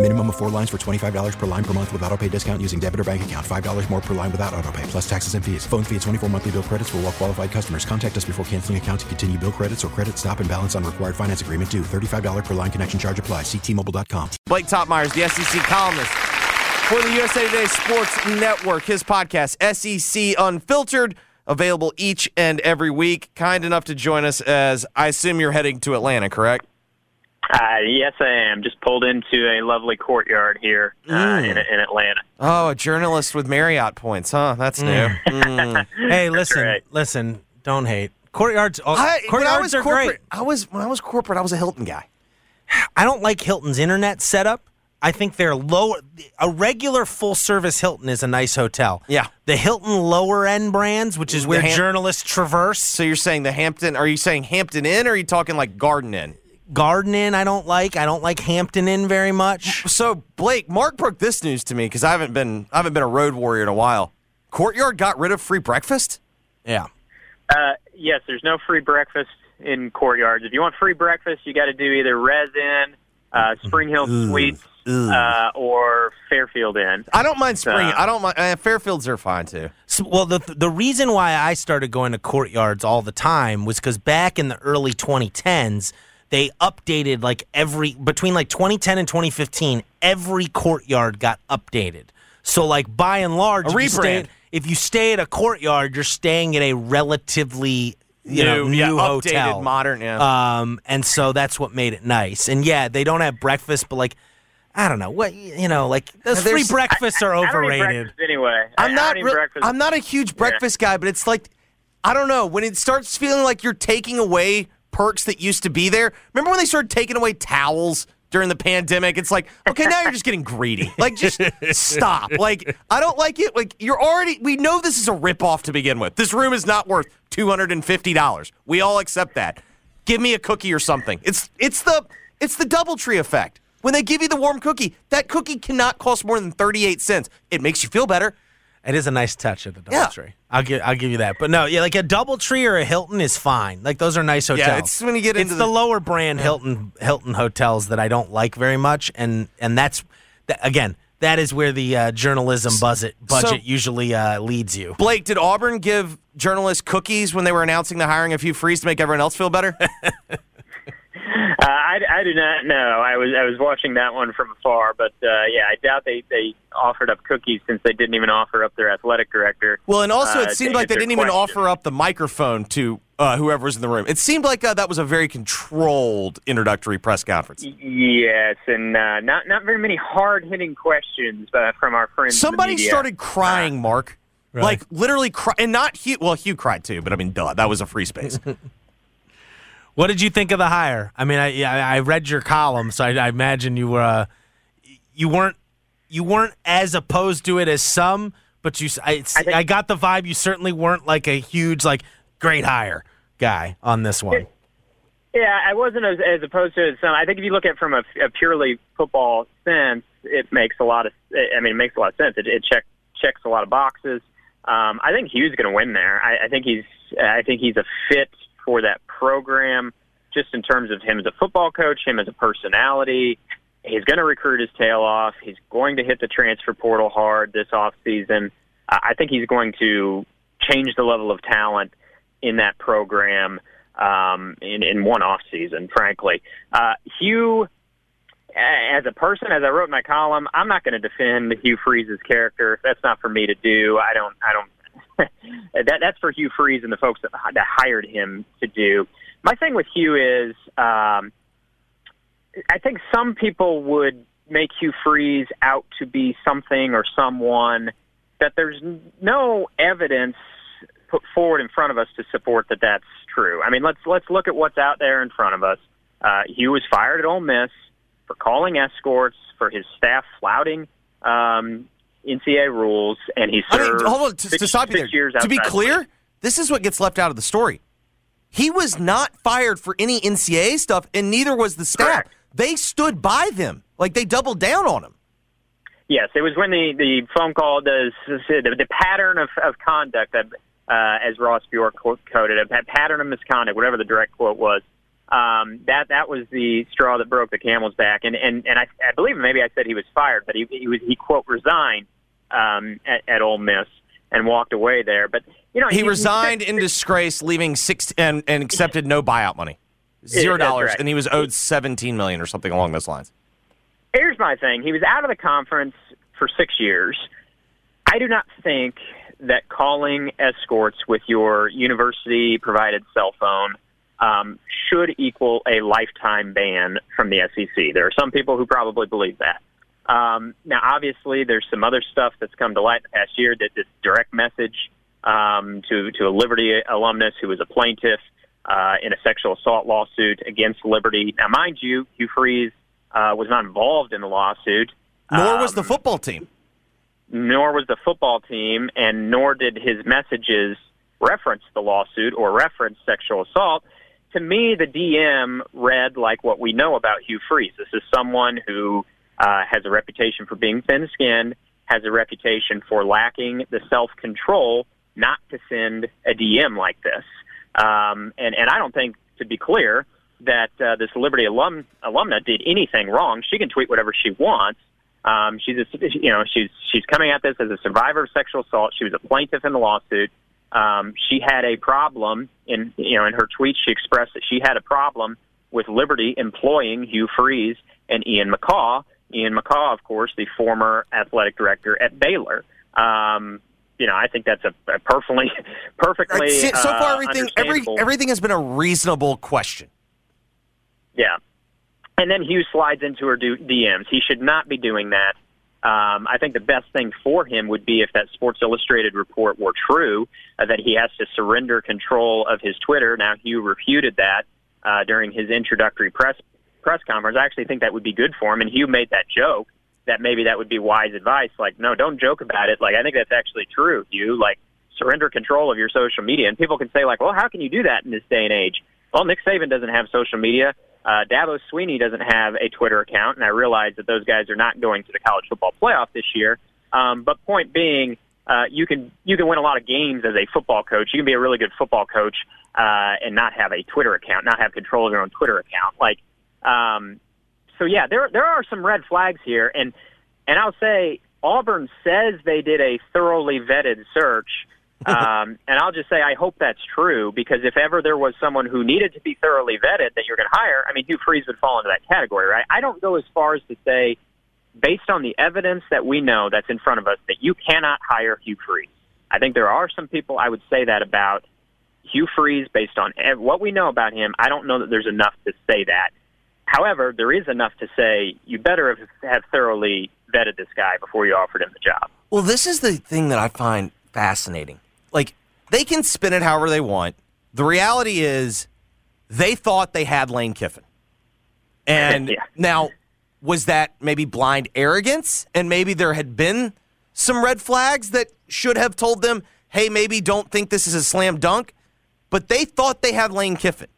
Minimum of four lines for $25 per line per month with auto pay discount using debit or bank account. $5 more per line without auto pay, plus taxes and fees. Phone fee at 24 monthly bill credits for all well qualified customers. Contact us before canceling account to continue bill credits or credit stop and balance on required finance agreement due. $35 per line connection charge applies. Ctmobile.com. Blake Toppmeyers, the SEC columnist for the USA Today Sports Network. His podcast, SEC Unfiltered, available each and every week. Kind enough to join us as I assume you're heading to Atlanta, correct? Uh, yes, I am. Just pulled into a lovely courtyard here uh, Mm. in, in Atlanta. Oh, a journalist with Marriott points, huh? That's new. Mm. Hey, listen, right. listen, don't hate. Courtyards, oh, I, when I courtyards was are corporate, great. I was when I was corporate, I was a Hilton guy. I don't like Hilton's internet setup. I think they're low. A regular full service Hilton is a nice hotel. Yeah. The Hilton lower end brands, which is where Ham- journalists traverse. So you're saying the Hampton? Are you saying Hampton Inn? or Are you talking like Garden Inn? Garden Inn, I don't like. I don't like Hampton Inn very much. So Blake, Mark broke this news to me because I haven't been I haven't been a road warrior in a while. Courtyard got rid of free breakfast. Yeah. Uh, yes, there's no free breakfast in courtyards. If you want free breakfast, you got to do either Res Inn, uh, Spring Hill Suites, uh, or Fairfield Inn. I don't mind spring. Uh, I don't mind. Uh, Fairfields are fine too. So, well, the the reason why I started going to courtyards all the time was because back in the early 2010s, they updated like every between like 2010 and 2015, every courtyard got updated. So, like by and large, A if you, stay, rebrand. if you stay at a courtyard, you're staying at a relatively you know New, new yeah, hotel, updated, modern, yeah. Um, and so that's what made it nice. And yeah, they don't have breakfast, but like. I don't know what you know. Like those free breakfasts are I don't overrated. breakfast anyway. I- I'm I not. don't breakfast. I'm not a huge breakfast guy, but it's like I don't know when it starts feeling like you're taking away perks that used to be there. Remember when they started taking away towels during the pandemic? It's like okay, now you're just getting greedy. Like just stop. Like I don't like it. Like you're already. We know this is a ripoff to begin with. This room is not worth two hundred and fifty dollars. We all accept that. Give me a cookie or something. It's it's the it's the DoubleTree effect. When they give you the warm cookie, that cookie cannot cost more than 38 cents. It makes you feel better. It is a nice touch at the Yeah. DoubleTree. I'll give I'll give you that. But no, yeah, like a DoubleTree or a Hilton is fine. Like those are nice hotels. Yeah, it's when you get into the, the- lower brand Hilton Hilton hotels that I don't like very much, and and that's that, again that is where the uh, journalism budget budget usually uh, leads you. Blake, did Auburn give journalists cookies when they were announcing the hiring of Hugh Freeze to make everyone else feel better? Uh, I, I do not know. I was I was watching that one from afar, but uh, yeah, I doubt they they offered up cookies since they didn't even offer up their athletic director. well, and also uh, it to seemed like they didn't even offer up the microphone to uh, whoever was in the room. It seemed like uh, that was a very controlled introductory press conference. Yes, and uh, not not very many hard hitting questions uh, from our friends. in the Somebody media. started crying, Mark. Really? Like literally cry, and not Hugh. Well, Hugh cried too, but I mean, duh, that was a free space. What did you think of the hire? I mean, I I read your column, so I, I imagine you were uh, you weren't you weren't as opposed to it as some, but you I, I I got the vibe you certainly weren't like a huge like great hire guy on this one. Yeah, I wasn't as, as opposed to some. I think if you look at it from a, a purely football sense, it makes a lot of. I mean, it makes a lot of sense. It, it check, checks a lot of boxes. Um, I think Hugh's going to win there. I, I think he's. I think he's a fit for that program, just in terms of him as a football coach, him as a personality. He's going to recruit his tail off. He's going to hit the transfer portal hard this off season. I think he's going to change the level of talent in that program um, in, in one off season, frankly. Uh, Hugh, as a person, as I wrote in my column, I'm not going to defend Hugh Freeze's character. That's not for me to do. I don't. I don't. that that's for Hugh Freeze and the folks that, that hired him to do. My thing with Hugh is, um, I think some people would make Hugh Freeze out to be something or someone that there's no evidence put forward in front of us to support that that's true. I mean, let's let's look at what's out there in front of us. Uh, Hugh was fired at Ole Miss for calling escorts, for his staff flouting um, NCAA rules, and he served I mean, hold on to, six, to stop you there. To be clear, this is what gets left out of the story. He was not fired for any NCAA stuff, and neither was the staff. Correct. They stood by them, like they doubled down on him. Yes, it was when the, the phone call, the, the, the pattern of, of conduct that, uh, as Ross Bjork quoted, a pattern of misconduct, whatever the direct quote was, um, that that was the straw that broke the camel's back. And and, and I, I believe maybe I said he was fired, but he he was he quote resigned um, at, at Ole Miss and walked away there. But you know He resigned in disgrace, leaving six and, and accepted no buyout money, zero dollars, right. and he was owed seventeen million or something along those lines. here's my thing. He was out of the conference for six years. I do not think that calling escorts with your university provided cell phone um, should equal a lifetime ban from the SEC. There are some people who probably believe that. Um, now, obviously, there's some other stuff that's come to light in the past year. That this direct message um, to to a Liberty alumnus who was a plaintiff uh, in a sexual assault lawsuit against Liberty. Now, mind you, Hugh Freeze uh, was not involved in the lawsuit, Nor was the Um, football team. nor was the football team, and nor did his messages reference the lawsuit or reference sexual assault. To me, the DM read like what we know about Hugh Freeze. This is someone who uh, has a reputation for being thin-skinned, has a reputation for lacking the self-control not to send a DM like this. Um, and, and I don't think, to be clear, that uh, this Liberty alum alumna did anything wrong. She can tweet whatever she wants. Um, she's a, you know she's she's coming at this as a survivor of sexual assault. She was a plaintiff in the lawsuit. Um, she had a problem in you know in her tweet. She expressed that she had a problem with Liberty employing Hugh Freeze and Ian McCaw. Ian McCaw, of course, the former athletic director at Baylor. Um, you know, I think that's a, a perfectly perfectly See, so uh, far, everything every everything has been a reasonable question. Yeah. And then Hugh slides into her do- DMs. He should not be doing that. Um, I think the best thing for him would be if that Sports Illustrated report were true, uh, that he has to surrender control of his Twitter. Now, Hugh refuted that uh, during his introductory press press conference. I actually think that would be good for him, and Hugh made that joke that maybe that would be wise advice. Like, no, don't joke about it. Like, I think that's actually true, Hugh. Like, surrender control of your social media. And people can say, like, well, how can you do that in this day and age? Well, Nick Saban doesn't have social media. Uh, Dabo Swinney doesn't have a Twitter account, and I realize that those guys are not going to the college football playoff this year. Um, but point being, uh, you can you can win a lot of games as a football coach. You can be a really good football coach uh, and not have a Twitter account, not have control of your own Twitter account. Like, um, so yeah, there there are some red flags here, and and I'll say Auburn says they did a thoroughly vetted search. Um, and I'll just say I hope that's true because if ever there was someone who needed to be thoroughly vetted that you're going to hire, I mean, Hugh Freeze would fall into that category, right? I don't go as far as to say, based on the evidence that we know that's in front of us, that you cannot hire Hugh Freeze. I think there are some people I would say that about Hugh Freeze based on what we know about him. I don't know that there's enough to say that. However, there is enough to say you better have, have thoroughly vetted this guy before you offered him the job. Well, this is the thing that I find fascinating. Like, they can spin it however they want. The reality is, they thought they had Lane Kiffin. And Yeah. now, was that maybe blind arrogance? And maybe there had been some red flags that should have told them, hey, maybe don't think this is a slam dunk. But they thought they had Lane Kiffin.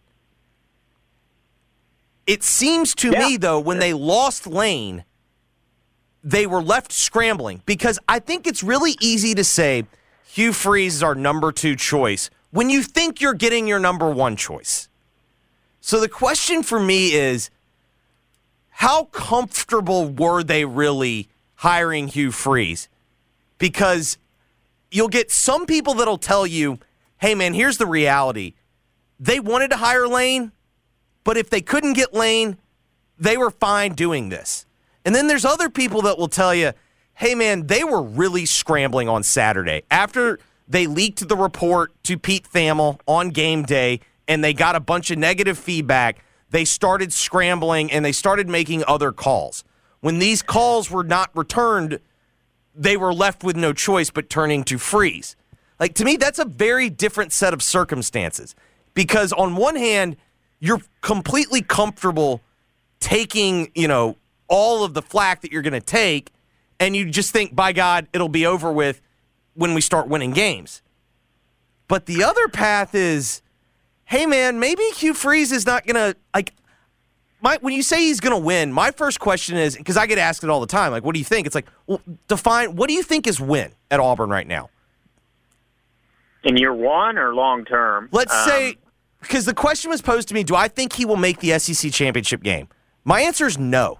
It seems to Yeah. me, though, when they lost Lane, they were left scrambling because I think it's really easy to say Hugh Freeze is our number two choice when you think you're getting your number one choice. So the question for me is how comfortable were they really hiring Hugh Freeze? Because you'll get some people that'll tell you, hey man, here's the reality. They wanted to hire Lane, but if they couldn't get Lane, they were fine doing this. And then there's other people that will tell you, hey, man, they were really scrambling on Saturday. After they leaked the report to Pete Thamel on game day and they got a bunch of negative feedback, they started scrambling and they started making other calls. when these calls were not returned, they were left with no choice but turning to freeze. Like to me, that's a very different set of circumstances because on one hand, you're completely comfortable taking, you know, all of the flack that you're going to take, and you just think, by God, it'll be over with when we start winning games. But the other path is, hey man, maybe Hugh Freeze is not going to like. My, when you say he's going to win, my first question is because I get asked it all the time. Like, what do you think? It's like, well, define what do you think is win at Auburn right now? In year one or long term? Let's Um, say because the question was posed to me: Do I think he will make the SEC championship game? My answer is no.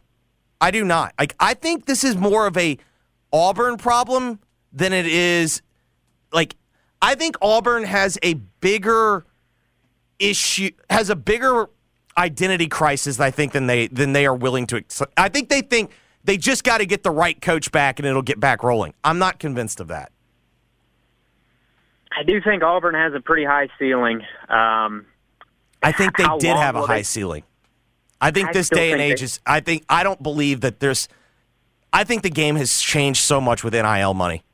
I do not. Like, I think this is more of a Auburn problem than it is like. I think Auburn has a bigger issue, has a bigger identity crisis. I think than they than they are willing to. I think they think they just got to get the right coach back and it'll get back rolling. I'm not convinced of that. I do think Auburn has a pretty high ceiling. Um, I think they did have a high they- ceiling. I think I this day and age is. I think I don't believe that there's. I think the game has changed so much with NIL money.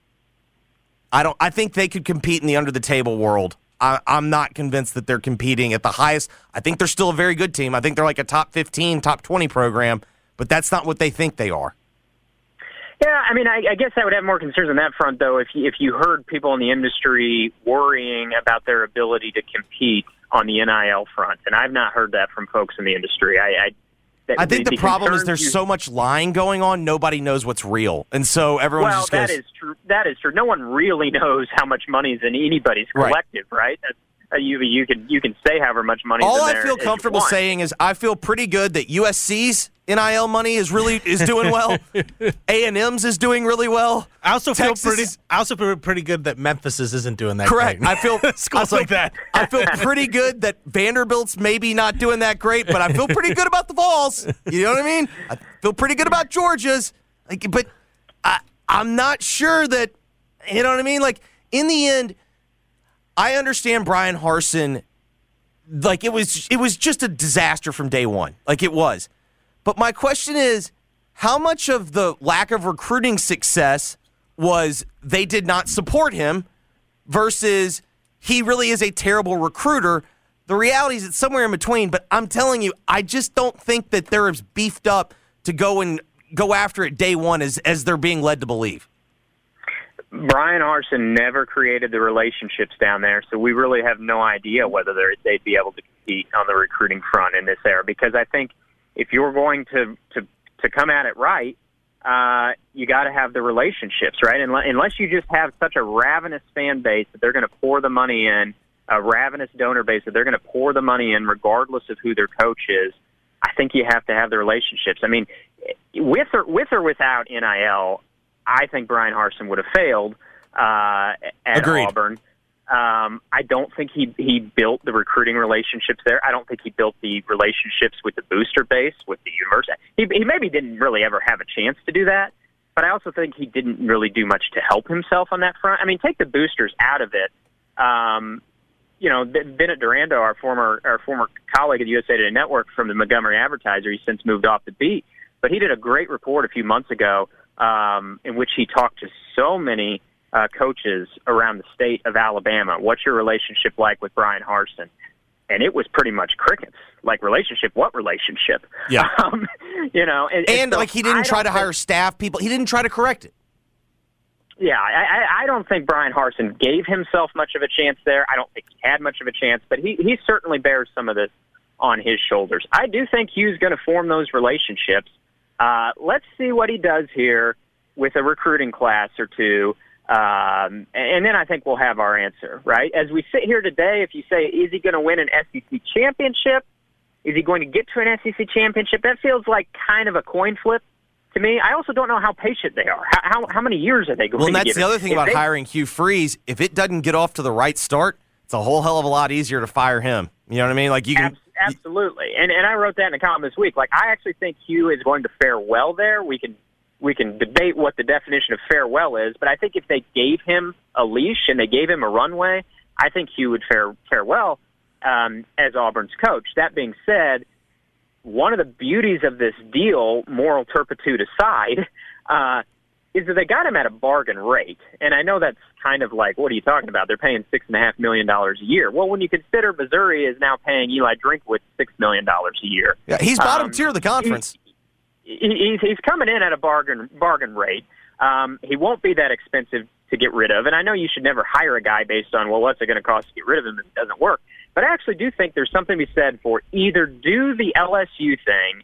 I don't. I think they could compete in the under the table world. I, I'm not convinced that they're competing at the highest. I think they're still a very good team. I think they're like a top 15, top 20 program, but that's not what they think they are. Yeah, I mean, I, I guess I would have more concerns on that front, though. If you, if you heard people in the industry worrying about their ability to compete on the NIL front, and I've not heard that from folks in the industry. I, I, that, I think the, problem is there's you- so much lying going on. Nobody knows what's real, and so everyone Well, just goes. that is true. That is true. No one really knows how much money is in anybody's collective, right? That's, uh, you you can you can say however much money. All in I feel comfortable saying is I feel pretty good that USC's NIL money is really is doing well. A and M's is doing really well. I also feel pretty. I also feel pretty good that Memphis's isn't doing that. Correct. great. I feel schools I feel, like that. I feel pretty good that Vanderbilt's maybe not doing that great, but I feel pretty good about the Vols. You know what I mean? I feel pretty good about Georgia's. Like, but I I'm not sure that you know what I mean. Like in the end, I understand Bryan Harsin. Like it was it was just a disaster from day one. Like it was. But my question is, how much of the lack of recruiting success was they did not support him versus he really is a terrible recruiter? The reality is it's somewhere in between, but I'm telling you, I just don't think that they're as beefed up to go and go after it day one as, as they're being led to believe. Bryan Harsin never created the relationships down there, so we really have no idea whether they'd be able to compete on the recruiting front in this era. Because I think if you're going to to to come at it right, uh, you got to have the relationships, right? Unless, unless you just have such a ravenous fan base that they're going to pour the money in, a ravenous donor base that they're going to pour the money in, regardless of who their coach is. I think you have to have the relationships. I mean, with or with or without NIL, I think Bryan Harsin would have failed uh, at Agreed. Auburn. Um, I don't think he he built the recruiting relationships there. I don't think he built the relationships with the booster base with the university. He, he maybe didn't really ever have a chance to do that, but I also think he didn't really do much to help himself on that front. I mean, take the boosters out of it. Um, you know, Ben- Bennett Durando, our former our former colleague at the USA Today Network from the Montgomery Advertiser, he's since moved off the beat, but he did a great report a few months ago um, in which he talked to so many uh, coaches around the state of Alabama. What's your relationship like with Bryan Harsin? And it was pretty much crickets. Like relationship, what relationship? Yeah. Um, you know, and, And so like he didn't try to think- hire staff people. He didn't try to correct it. Yeah, I, I- I don't think Bryan Harsin gave himself much of a chance there. I don't think he had much of a chance, but he, he certainly bears some of this on his shoulders. I do think Hugh's going to form those relationships. Uh, let's see what he does here with a recruiting class or two. Um, and then I think we'll have our answer, right? As we sit here today, if you say, is he going to win an SEC championship? Is he going to get to an SEC championship? That feels like kind of a coin flip to me. I also don't know how patient they are. How, how, how many years are they going Well, to that's the other thing If about they- hiring Hugh Freeze. If it doesn't get off to the right start, it's a whole hell of a lot easier to fire him. You know what I mean? Like you can. Absolutely, and and I wrote that in a column this week. Like I actually think Hugh is going to fare well there. We can we can debate what the definition of farewell is, but I think if they gave him a leash and they gave him a runway, I think he would fare farewell um, as Auburn's coach. That being said, one of the beauties of this deal, moral turpitude aside, uh, is that they got him at a bargain rate. And I know that's kind of like, what are you talking about? They're paying six and a half million dollars a year. Well, when you consider Missouri is now paying Eli Drinkwitz six million dollars a year, Yeah, he's bottom Um, tier of the conference. he- he's he's coming in at a bargain bargain rate. Um, he won't be that expensive to get rid of, and I know you should never hire a guy based on well, what's it going to cost to get rid of him if it doesn't work. But I actually do think there's something to be said for either do the LSU thing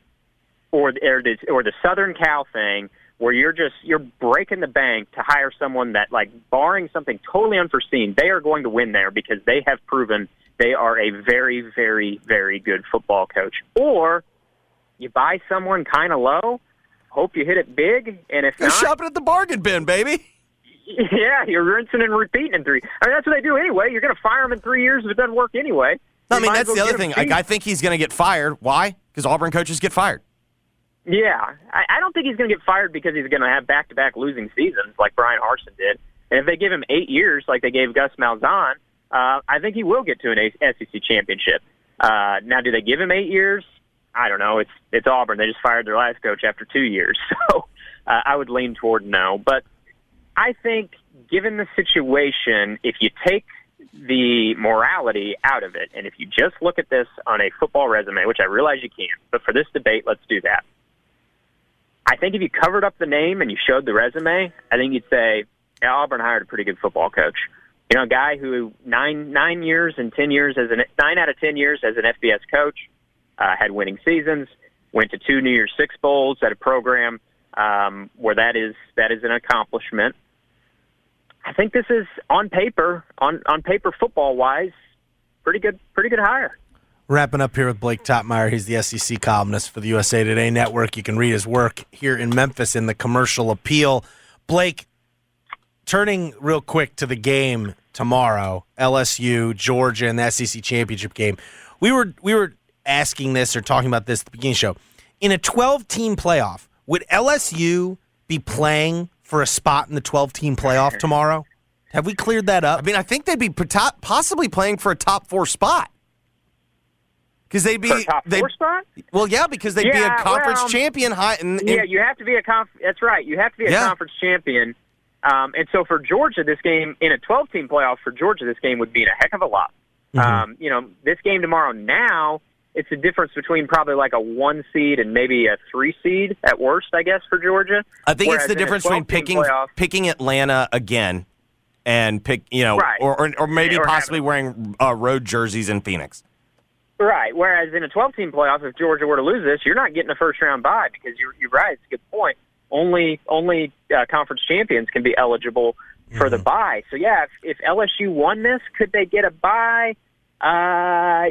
or or the or the Southern Cal thing, where you're just you're breaking the bank to hire someone that like barring something totally unforeseen, they are going to win there because they have proven they are a very very very good football coach. Or you buy someone kind of low, hope you hit it big, and if You're not, shopping at the bargain bin, baby. yeah, you're rinsing and repeating in three. I mean, that's what they do anyway. You're going to fire them in three years if it doesn't work anyway. I mean, that's the other thing. Like. I think he's going to get fired. Why? Because Auburn coaches get fired. Yeah, I, I don't think he's going to get fired because he's going to have back-to-back losing seasons like Bryan Harsin did. And if they give him eight years, like they gave Gus Malzahn, uh, I think he will get to an A- SEC championship. Uh, now, do they give him eight years? I don't know. It's it's Auburn. They just fired their last coach after two years, so uh, I would lean toward no. But I think, given the situation, if you take the morality out of it, and if you just look at this on a football resume, which I realize you can't, but for this debate, let's do that. I think if you covered up the name and you showed the resume, I think you'd say yeah, Auburn hired a pretty good football coach. You know, a guy who nine nine years and ten years as an nine out of ten years as an FBS coach, uh, had winning seasons, went to two New Year's Six bowls at a program um, where that is that is an accomplishment. I think this is on paper, on on paper, football wise, pretty good, pretty good hire. Wrapping up here with Blake Toppmeyer. He's the SEC columnist for the USA Today Network. You can read his work here in Memphis in the Commercial Appeal. Blake, turning real quick to the game tomorrow, LSU, Georgia, and the SEC championship game. We were we were asking this or talking about this at the beginning of the show. In a 12 team playoff, would LSU be playing for a spot in the 12 team playoff tomorrow? Have we cleared that up? I mean, I think they'd be possibly playing for a top four spot. Because they'd be For a top they'd- four spot? Well, yeah, because they'd be a conference well, champion. High, and, and- Yeah, you have to be a conf. That's right. You have to be a Yeah. conference champion. Um, and so for Georgia, this game in a 12-team playoff for Georgia, this game would mean a heck of a lot. Um, you know, this game tomorrow. Now it's a difference between probably like a one seed and maybe a three seed at worst, I guess, for Georgia. I think Whereas it's the difference between picking playoff- picking Atlanta again and pick you know Right. or, or or maybe Or possibly having- wearing uh, road jerseys in Phoenix. Right. Whereas in a 12 team playoff, if Georgia were to lose this, you're not getting a first round bye because you're, you're right. It's a good point. Only only uh, conference champions can be eligible for the bye. So yeah, if, if LSU won this, could they get a bye? Uh,